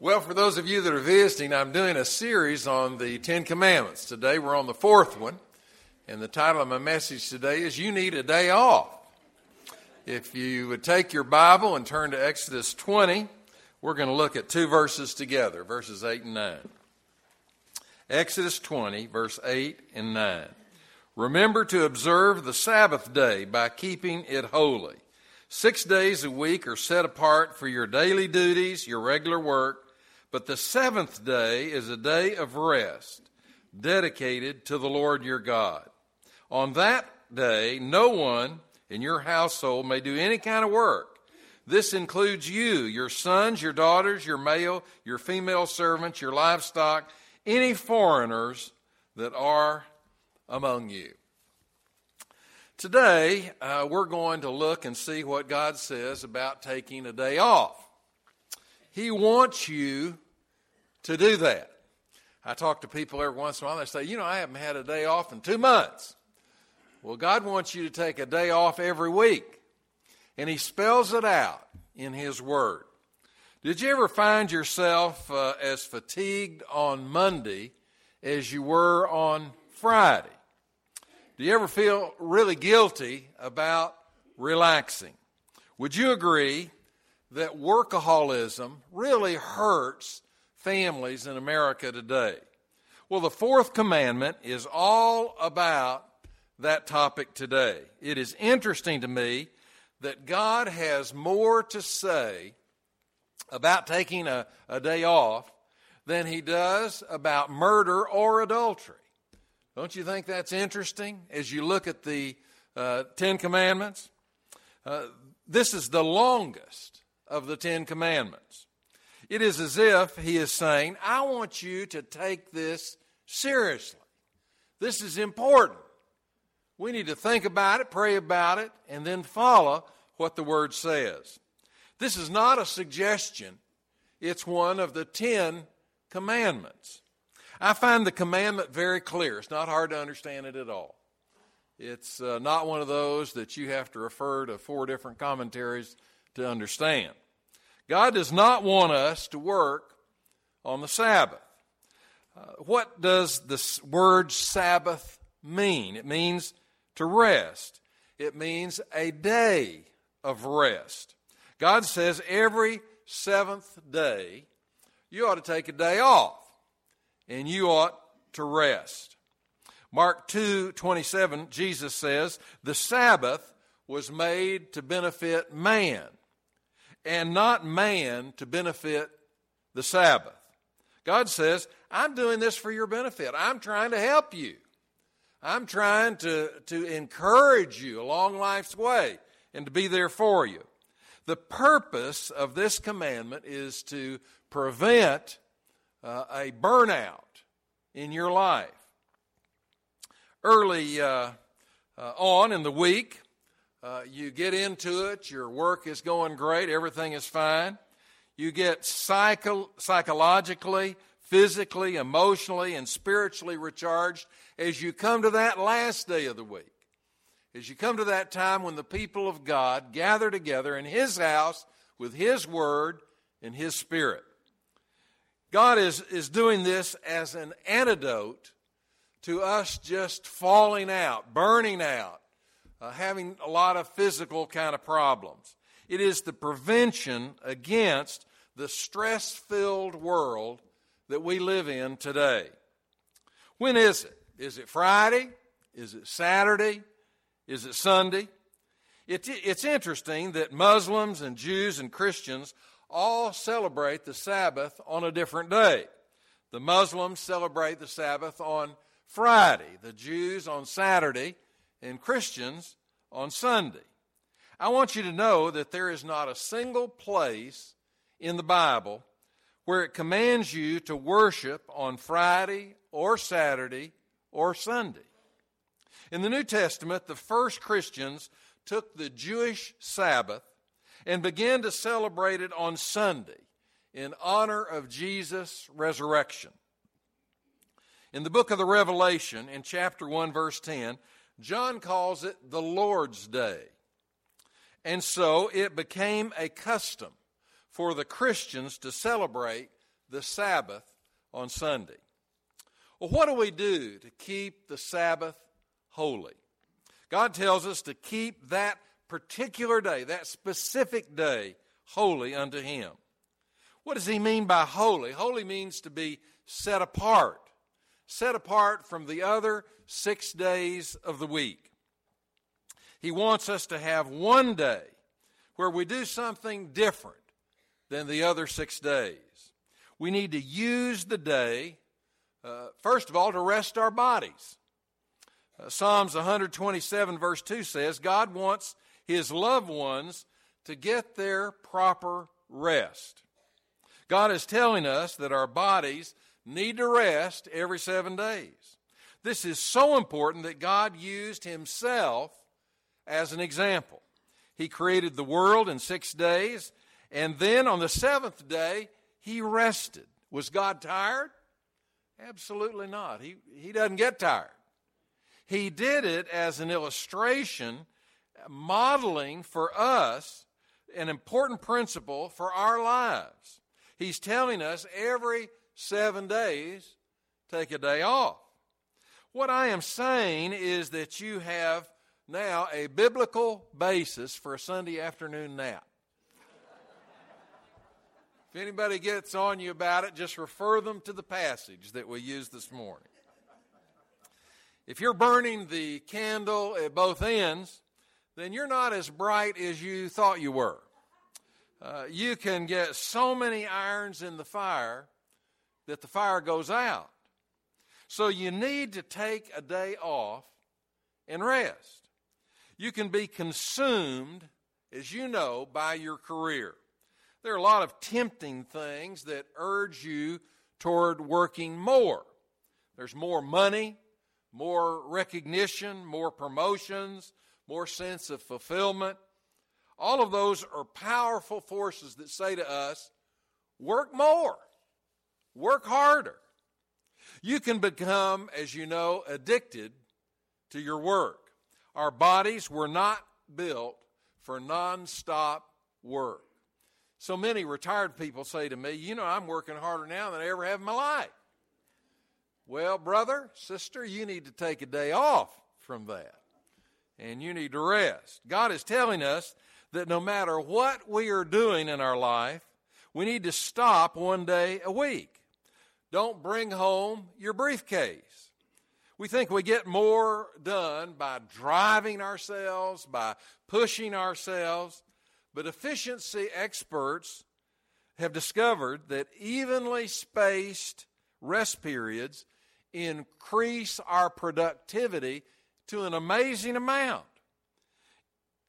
Well, for those of you that are visiting, I'm doing a series on the Ten Commandments. Today we're on the fourth one, and the title of my message today is You Need a Day Off. If you would take your Bible and turn to Exodus 20, we're going to look at two verses together, verses 8 and 9. Exodus 20, verse 8 and 9. Remember to observe the Sabbath day by keeping it holy. Six days a week are set apart for your daily duties, your regular work but the seventh day is a day of rest dedicated to the Lord your God. On that day, no one in your household may do any kind of work. This includes you, your sons, your daughters, your male, your female servants, your livestock, any foreigners that are among you. Today, uh, we're going to look and see what God says about taking a day off. He wants you to do that. I talk to people every once in a while, they say, You know, I haven't had a day off in two months. Well, God wants you to take a day off every week, and He spells it out in His Word. Did you ever find yourself uh, as fatigued on Monday as you were on Friday? Do you ever feel really guilty about relaxing? Would you agree that workaholism really hurts families in America today? Well, the fourth commandment is all about that topic today. It is interesting to me that God has more to say about taking a, a day off than he does about murder or adultery. Don't you think that's interesting as you look at the uh, Ten Commandments? Uh, this is the longest of the Ten Commandments. It is as if he is saying, I want you to take this seriously. This is important. We need to think about it, pray about it, and then follow what the Word says. This is not a suggestion, it's one of the Ten Commandments. I find the commandment very clear. It's not hard to understand it at all. It's uh, not one of those that you have to refer to four different commentaries to understand. God does not want us to work on the Sabbath. Uh, what does the word Sabbath mean? It means to rest, it means a day of rest. God says every seventh day you ought to take a day off and you ought to rest. Mark 2 27, Jesus says, The Sabbath was made to benefit man and not man to benefit the Sabbath. God says, I'm doing this for your benefit. I'm trying to help you. I'm trying to, to encourage you along life's way and to be there for you. The purpose of this commandment is to prevent uh, a burnout in your life. Early uh, uh, on in the week, uh, you get into it, your work is going great, everything is fine. You get psycho- psychologically, physically, emotionally, and spiritually recharged as you come to that last day of the week. As you come to that time when the people of God gather together in His house with His Word and His Spirit. God is, is doing this as an antidote to us just falling out, burning out, uh, having a lot of physical kind of problems. It is the prevention against the stress filled world that we live in today. When is it? Is it Friday? Is it Saturday? Is it Sunday? It, it's interesting that Muslims and Jews and Christians all celebrate the Sabbath on a different day. The Muslims celebrate the Sabbath on Friday, the Jews on Saturday, and Christians on Sunday. I want you to know that there is not a single place in the Bible where it commands you to worship on Friday or Saturday or Sunday. In the New Testament, the first Christians took the Jewish Sabbath and began to celebrate it on Sunday in honor of Jesus' resurrection. In the book of the Revelation, in chapter 1, verse 10, John calls it the Lord's Day. And so it became a custom for the Christians to celebrate the Sabbath on Sunday. Well, what do we do to keep the Sabbath holy? God tells us to keep that particular day, that specific day, holy unto Him. What does He mean by holy? Holy means to be set apart, set apart from the other six days of the week. He wants us to have one day where we do something different than the other six days. We need to use the day, uh, first of all, to rest our bodies. Uh, Psalms 127, verse 2 says, God wants his loved ones to get their proper rest. God is telling us that our bodies need to rest every seven days. This is so important that God used himself as an example. He created the world in six days, and then on the seventh day, he rested. Was God tired? Absolutely not. He, he doesn't get tired. He did it as an illustration, modeling for us an important principle for our lives. He's telling us every seven days, take a day off. What I am saying is that you have now a biblical basis for a Sunday afternoon nap. if anybody gets on you about it, just refer them to the passage that we used this morning. If you're burning the candle at both ends, then you're not as bright as you thought you were. Uh, you can get so many irons in the fire that the fire goes out. So you need to take a day off and rest. You can be consumed, as you know, by your career. There are a lot of tempting things that urge you toward working more. There's more money, more recognition, more promotions, more sense of fulfillment. All of those are powerful forces that say to us, work more, work harder. You can become, as you know, addicted to your work. Our bodies were not built for nonstop work. So many retired people say to me, You know, I'm working harder now than I ever have in my life. Well, brother, sister, you need to take a day off from that. And you need to rest. God is telling us that no matter what we are doing in our life, we need to stop one day a week. Don't bring home your briefcase. We think we get more done by driving ourselves, by pushing ourselves, but efficiency experts have discovered that evenly spaced rest periods increase our productivity to an amazing amount.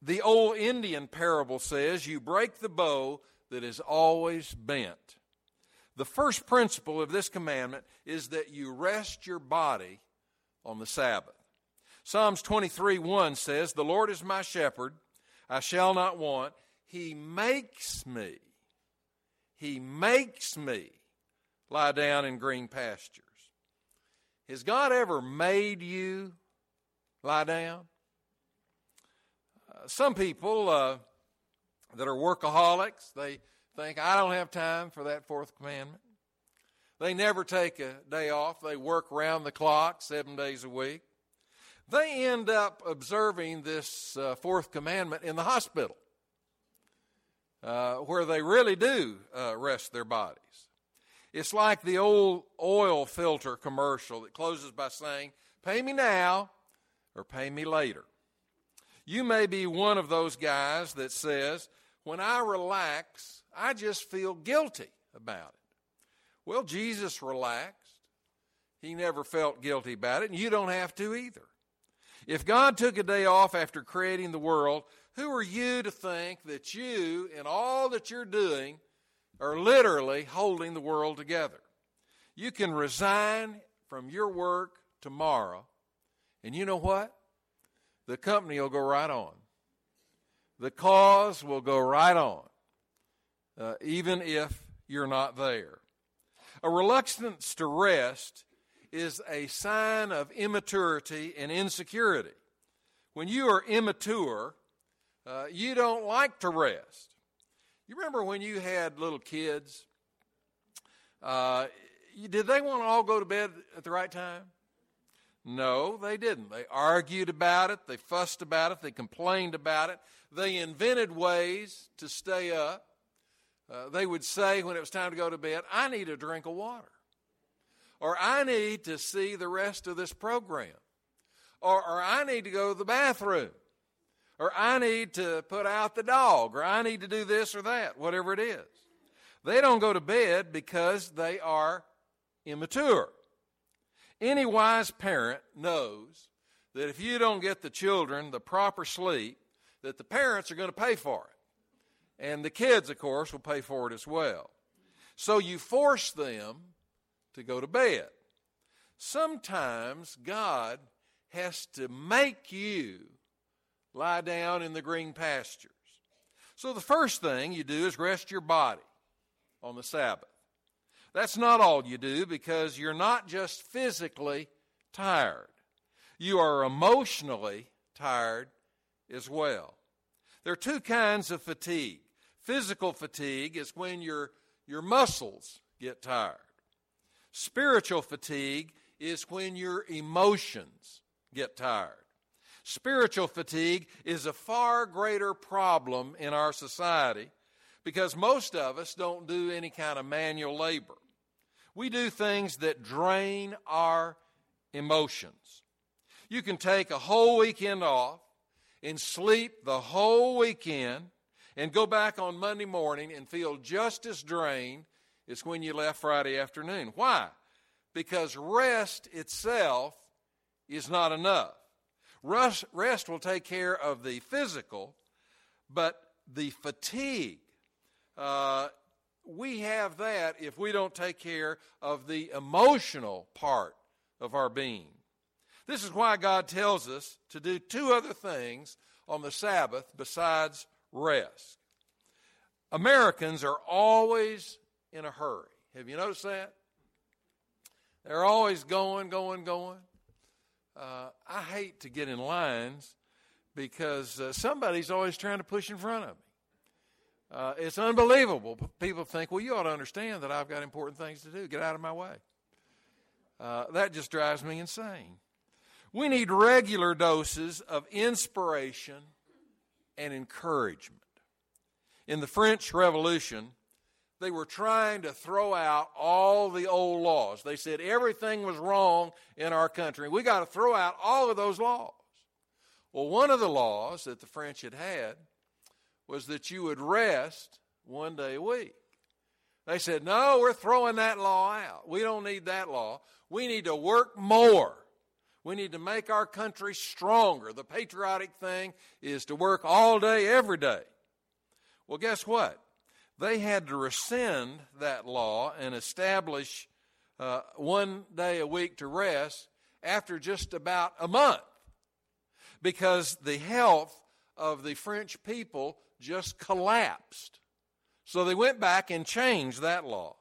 The old Indian parable says, You break the bow that is always bent. The first principle of this commandment is that you rest your body on the Sabbath. Psalms 23 1 says, The Lord is my shepherd, I shall not want. He makes me, He makes me lie down in green pastures. Has God ever made you lie down? Uh, some people uh, that are workaholics, they think, I don't have time for that fourth commandment. They never take a day off. They work round the clock seven days a week. They end up observing this uh, fourth commandment in the hospital, uh, where they really do uh, rest their bodies. It's like the old oil filter commercial that closes by saying, Pay me now or pay me later. You may be one of those guys that says, When I relax, I just feel guilty about it. Well, Jesus relaxed. He never felt guilty about it, and you don't have to either. If God took a day off after creating the world, who are you to think that you, in all that you're doing, are literally holding the world together. You can resign from your work tomorrow, and you know what? The company will go right on. The cause will go right on, uh, even if you're not there. A reluctance to rest is a sign of immaturity and insecurity. When you are immature, uh, you don't like to rest. You remember when you had little kids? Uh, did they want to all go to bed at the right time? No, they didn't. They argued about it, they fussed about it, they complained about it, they invented ways to stay up. Uh, they would say when it was time to go to bed, I need a drink of water. Or I need to see the rest of this program. Or, or I need to go to the bathroom. Or I need to put out the dog. Or I need to do this or that, whatever it is. They don't go to bed because they are immature. Any wise parent knows that if you don't get the children the proper sleep, that the parents are going to pay for it. And the kids, of course, will pay for it as well. So you force them to go to bed. Sometimes God has to make you lie down in the green pastures. So the first thing you do is rest your body on the Sabbath. That's not all you do because you're not just physically tired, you are emotionally tired as well. There are two kinds of fatigue. Physical fatigue is when your, your muscles get tired. Spiritual fatigue is when your emotions get tired. Spiritual fatigue is a far greater problem in our society because most of us don't do any kind of manual labor. We do things that drain our emotions. You can take a whole weekend off and sleep the whole weekend and go back on Monday morning and feel just as drained as when you left Friday afternoon. Why? Because rest itself is not enough. Rest, rest will take care of the physical, but the fatigue uh, we have that if we don't take care of the emotional part of our being. This is why God tells us to do two other things on the Sabbath besides rest. Americans are always in a hurry. Have you noticed that? They're always going, going, going. Uh, I hate to get in lines because uh, somebody's always trying to push in front of me. Uh, it's unbelievable. People think, well, you ought to understand that I've got important things to do. Get out of my way. Uh, that just drives me insane. We need regular doses of inspiration and encouragement. In the French Revolution, they were trying to throw out all the old laws. They said everything was wrong in our country. We got to throw out all of those laws. Well, one of the laws that the French had had was that you would rest one day a week. They said, no, we're throwing that law out. We don't need that law. We need to work more. We need to make our country stronger. The patriotic thing is to work all day, every day. Well, guess what? They had to rescind that law and establish uh, one day a week to rest after just about a month because the health of the French people just collapsed. So they went back and changed that law.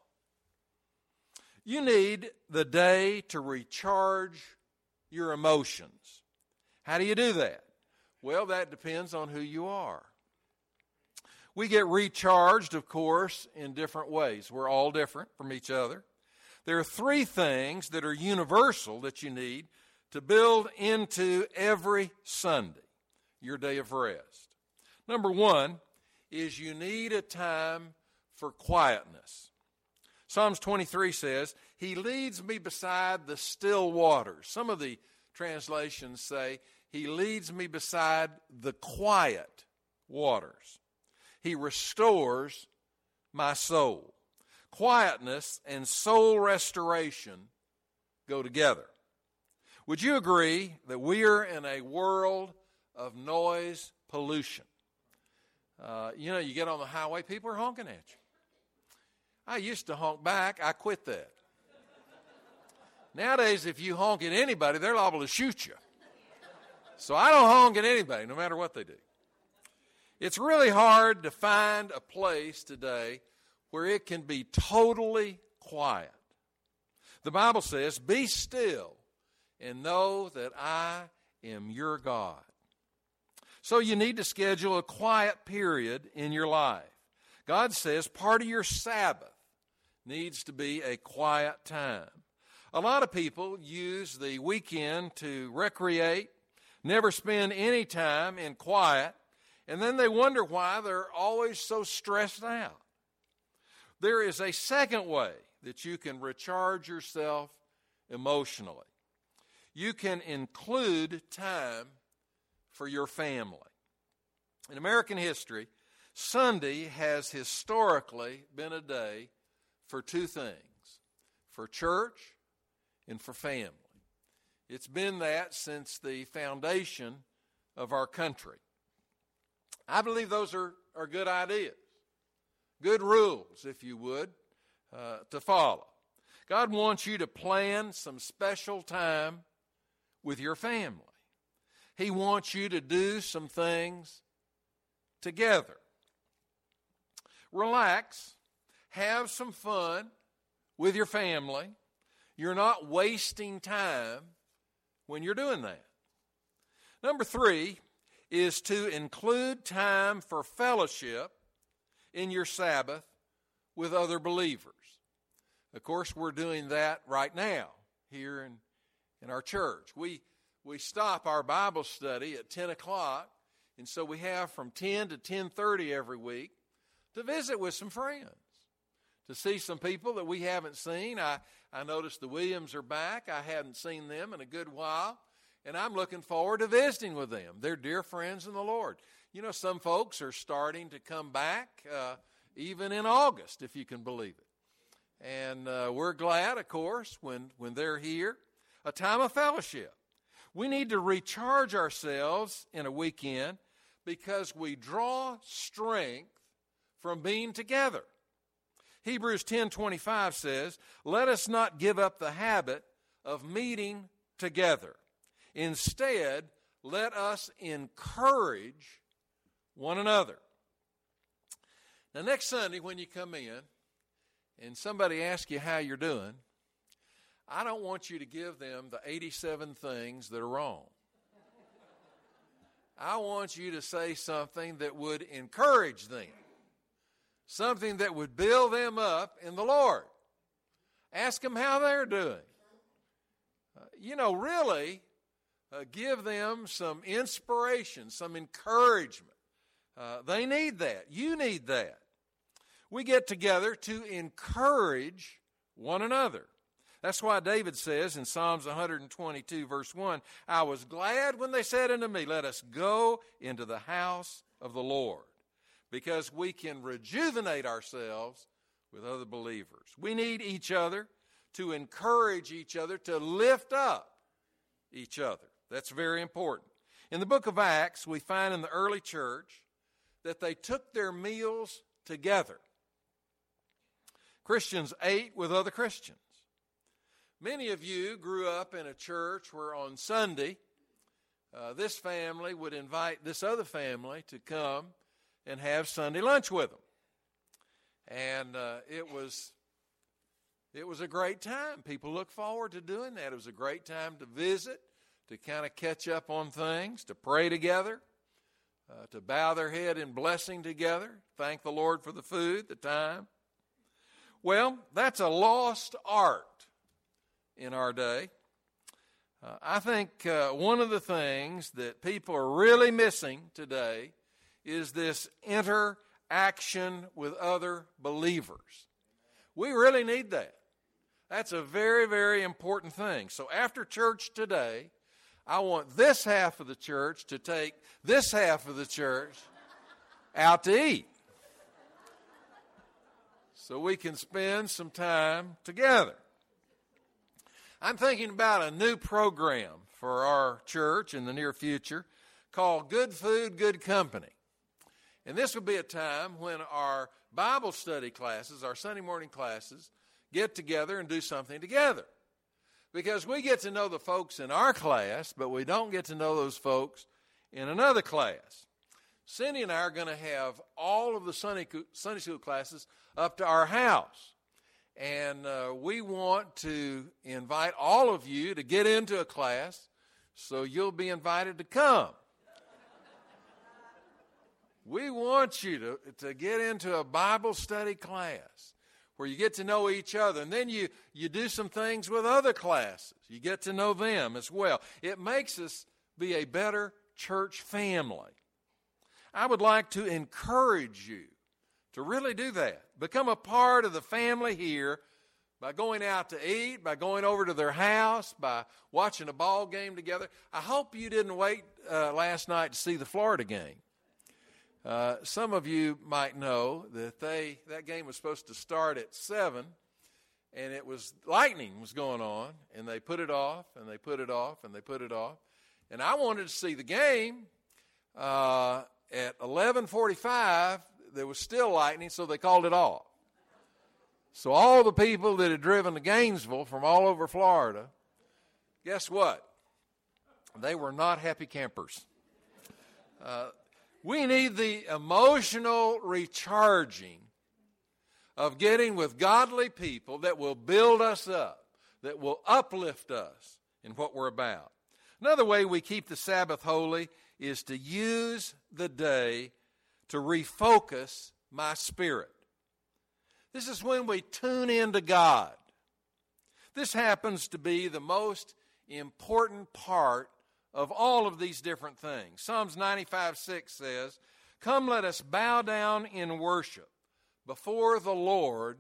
You need the day to recharge your emotions. How do you do that? Well, that depends on who you are. We get recharged, of course, in different ways. We're all different from each other. There are three things that are universal that you need to build into every Sunday, your day of rest. Number one is you need a time for quietness. Psalms 23 says, He leads me beside the still waters. Some of the translations say, He leads me beside the quiet waters. He restores my soul. Quietness and soul restoration go together. Would you agree that we are in a world of noise pollution? Uh, you know, you get on the highway, people are honking at you. I used to honk back, I quit that. Nowadays, if you honk at anybody, they're liable to shoot you. So I don't honk at anybody, no matter what they do. It's really hard to find a place today where it can be totally quiet. The Bible says, Be still and know that I am your God. So you need to schedule a quiet period in your life. God says part of your Sabbath needs to be a quiet time. A lot of people use the weekend to recreate, never spend any time in quiet, and then they wonder why they're always so stressed out. There is a second way that you can recharge yourself emotionally. You can include time for your family. In American history, Sunday has historically been a day for two things for church and for family. It's been that since the foundation of our country. I believe those are, are good ideas, good rules, if you would, uh, to follow. God wants you to plan some special time with your family. He wants you to do some things together. Relax, have some fun with your family. You're not wasting time when you're doing that. Number three is to include time for fellowship in your Sabbath with other believers. Of course, we're doing that right now here in, in our church. We, we stop our Bible study at 10 o'clock, and so we have from 10 to 10.30 every week to visit with some friends, to see some people that we haven't seen. I, I noticed the Williams are back. I hadn't seen them in a good while, and I'm looking forward to visiting with them. They're dear friends in the Lord. You know, some folks are starting to come back uh, even in August, if you can believe it. And uh, we're glad, of course, when, when they're here. A time of fellowship. We need to recharge ourselves in a weekend because we draw strength from being together. Hebrews 10:25 says, "Let us not give up the habit of meeting together. Instead, let us encourage one another." Now next Sunday when you come in, and somebody asks you how you're doing, I don't want you to give them the 87 things that are wrong. I want you to say something that would encourage them, something that would build them up in the Lord. Ask them how they're doing. Uh, you know, really uh, give them some inspiration, some encouragement. Uh, they need that. You need that we get together to encourage one another. That's why David says in Psalms 122, verse 1 I was glad when they said unto me, Let us go into the house of the Lord, because we can rejuvenate ourselves with other believers. We need each other to encourage each other, to lift up each other. That's very important. In the book of Acts, we find in the early church that they took their meals together. Christians ate with other Christians. Many of you grew up in a church where on Sunday, uh, this family would invite this other family to come and have Sunday lunch with them. And uh, it was it was a great time. People look forward to doing that. It was a great time to visit, to kind of catch up on things, to pray together, uh, to bow their head in blessing together, thank the Lord for the food, the time. Well, that's a lost art in our day. Uh, I think uh, one of the things that people are really missing today is this interaction with other believers. We really need that. That's a very, very important thing. So after church today, I want this half of the church to take this half of the church out to eat so we can spend some time together. I'm thinking about a new program for our church in the near future called Good Food, Good Company. And this will be a time when our Bible study classes, our Sunday morning classes, get together and do something together. Because we get to know the folks in our class, but we don't get to know those folks in another class. Cindy and I are going to have all of the Sunday, Sunday school classes up to our house. And uh, we want to invite all of you to get into a class so you'll be invited to come. we want you to, to get into a Bible study class where you get to know each other. And then you, you do some things with other classes. You get to know them as well. It makes us be a better church family. I would like to encourage you to really do that. Become a part of the family here by going out to eat, by going over to their house, by watching a ball game together. I hope you didn't wait uh, last night to see the Florida game. Uh, some of you might know that they that game was supposed to start at seven, and it was lightning was going on, and they put it off, and they put it off, and they put it off, and I wanted to see the game. Uh, at eleven forty-five, there was still lightning, so they called it off. So all the people that had driven to Gainesville from all over Florida, guess what? They were not happy campers. Uh, we need the emotional recharging of getting with godly people that will build us up, that will uplift us in what we're about. Another way we keep the Sabbath holy is to use the day to refocus my spirit. This is when we tune into God. This happens to be the most important part of all of these different things. Psalms 95 6 says, Come, let us bow down in worship before the Lord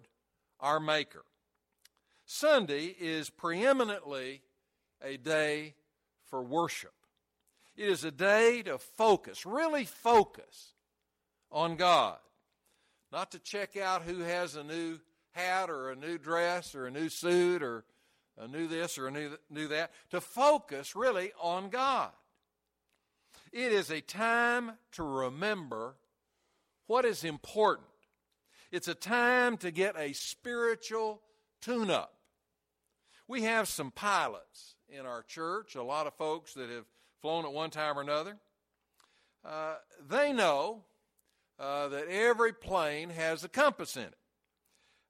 our Maker. Sunday is preeminently a day for worship. It is a day to focus, really focus on God. Not to check out who has a new hat or a new dress or a new suit or a new this or a new, new that, to focus really on God. It is a time to remember what is important. It's a time to get a spiritual tune up. We have some pilots in our church, a lot of folks that have flown at one time or another. Uh, they know uh, that every plane has a compass in it.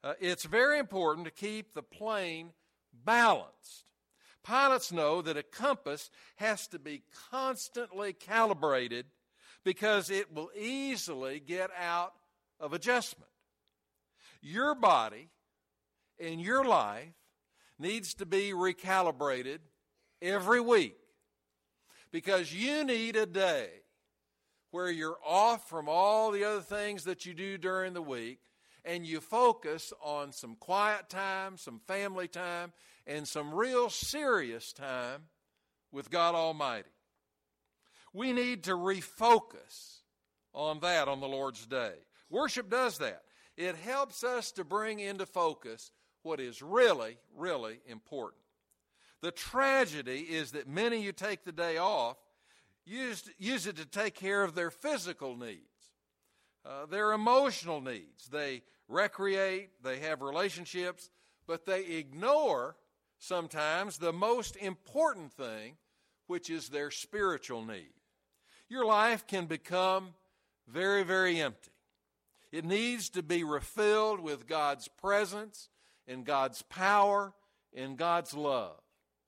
Uh, it's very important to keep the plane balanced. Pilots know that a compass has to be constantly calibrated because it will easily get out of adjustment. Your body and your life needs to be recalibrated every week because you need a day where you're off from all the other things that you do during the week and you focus on some quiet time, some family time, and some real serious time with God Almighty. We need to refocus on that on the Lord's day. Worship does that. It helps us to bring into focus what is really, really important. The tragedy is that many you take the day off use, use it to take care of their physical needs, uh, their emotional needs. They recreate, they have relationships, but they ignore sometimes the most important thing, which is their spiritual need. Your life can become very, very empty. It needs to be refilled with God's presence and God's power and God's love.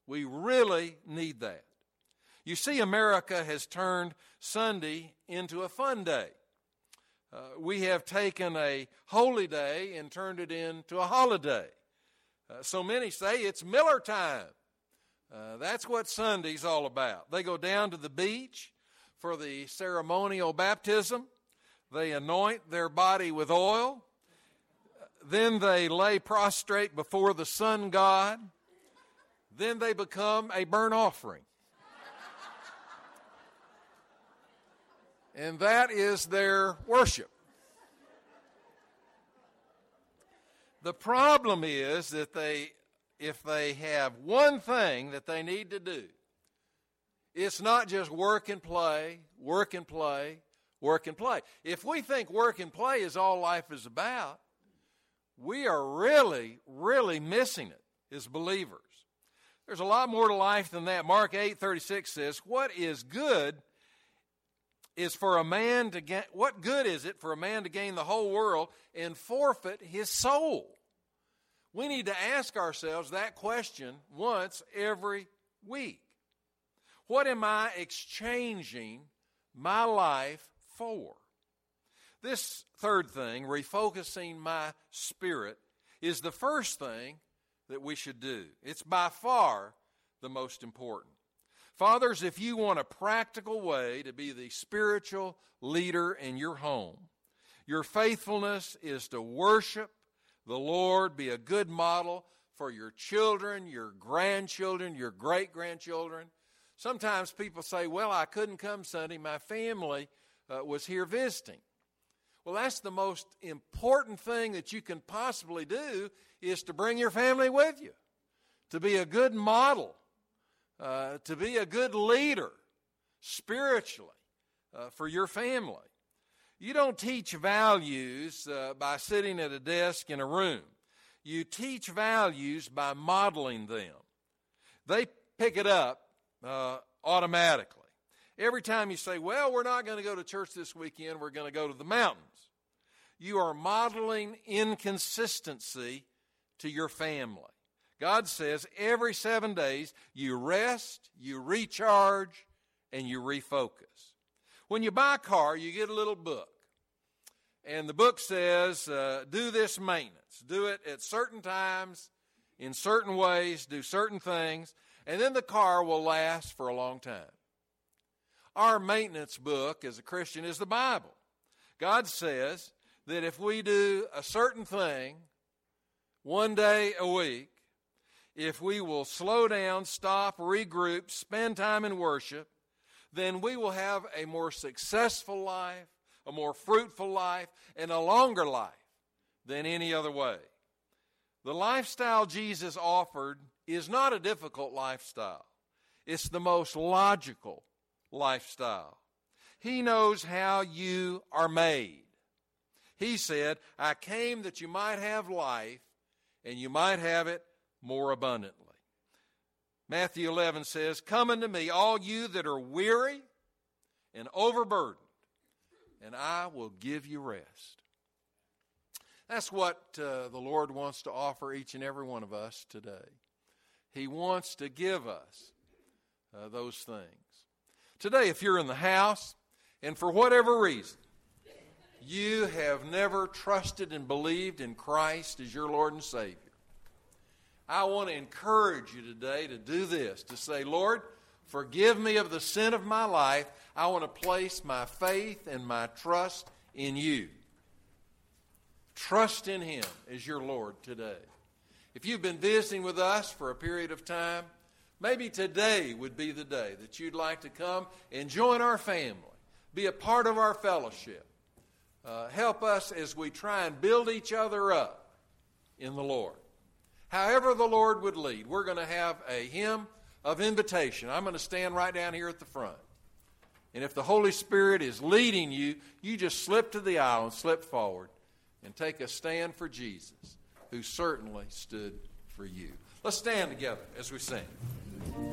We really need that. You see, America has turned Sunday into a fun day. Uh, we have taken a holy day and turned it into a holiday. Uh, so many say it's Miller time. Uh, that's what Sunday's all about. They go down to the beach for the ceremonial baptism. They anoint their body with oil. Then they lay prostrate before the sun god. Then they become a burnt offering. And that is their worship. The problem is that they, if they have one thing that they need to do, it's not just work and play, work and play, work and play. If we think work and play is all life is about, we are really, really missing it as believers. There's a lot more to life than that. Mark 8 36 says, What is good is for a man to get, what good is it for a man to gain the whole world and forfeit his soul? We need to ask ourselves that question once every week. What am I exchanging my life for? This third thing, refocusing my spirit, is the first thing that we should do. It's by far the most important. Fathers, if you want a practical way to be the spiritual leader in your home, your faithfulness is to worship the Lord, be a good model for your children, your grandchildren, your great grandchildren. Sometimes people say, Well, I couldn't come Sunday. My family uh, was here visiting. Well, that's the most important thing that you can possibly do is to bring your family with you, to be a good model, uh, to be a good leader spiritually uh, for your family. You don't teach values uh, by sitting at a desk in a room. You teach values by modeling them. They pick it up uh, automatically. Every time you say, Well, we're not going to go to church this weekend, we're going to go to the mountains, you are modeling inconsistency to your family. God says every seven days you rest, you recharge, and you refocus. When you buy a car, you get a little book. And the book says, uh, do this maintenance. Do it at certain times, in certain ways, do certain things, and then the car will last for a long time. Our maintenance book as a Christian is the Bible. God says that if we do a certain thing one day a week, if we will slow down, stop, regroup, spend time in worship, then we will have a more successful life, a more fruitful life, and a longer life than any other way. The lifestyle Jesus offered is not a difficult lifestyle, it's the most logical lifestyle. He knows how you are made. He said, I came that you might have life and you might have it more abundantly. Matthew 11 says, Come unto me, all you that are weary and overburdened, and I will give you rest. That's what uh, the Lord wants to offer each and every one of us today. He wants to give us uh, those things. Today, if you're in the house and for whatever reason you have never trusted and believed in Christ as your Lord and Savior, I want to encourage you today to do this to say, Lord, forgive me of the sin of my life. I want to place my faith and my trust in you. Trust in Him as your Lord today. If you've been visiting with us for a period of time, Maybe today would be the day that you'd like to come and join our family, be a part of our fellowship. Uh, help us as we try and build each other up in the Lord. However, the Lord would lead, we're going to have a hymn of invitation. I'm going to stand right down here at the front. And if the Holy Spirit is leading you, you just slip to the aisle and slip forward and take a stand for Jesus, who certainly stood for you. Let's stand together as we sing.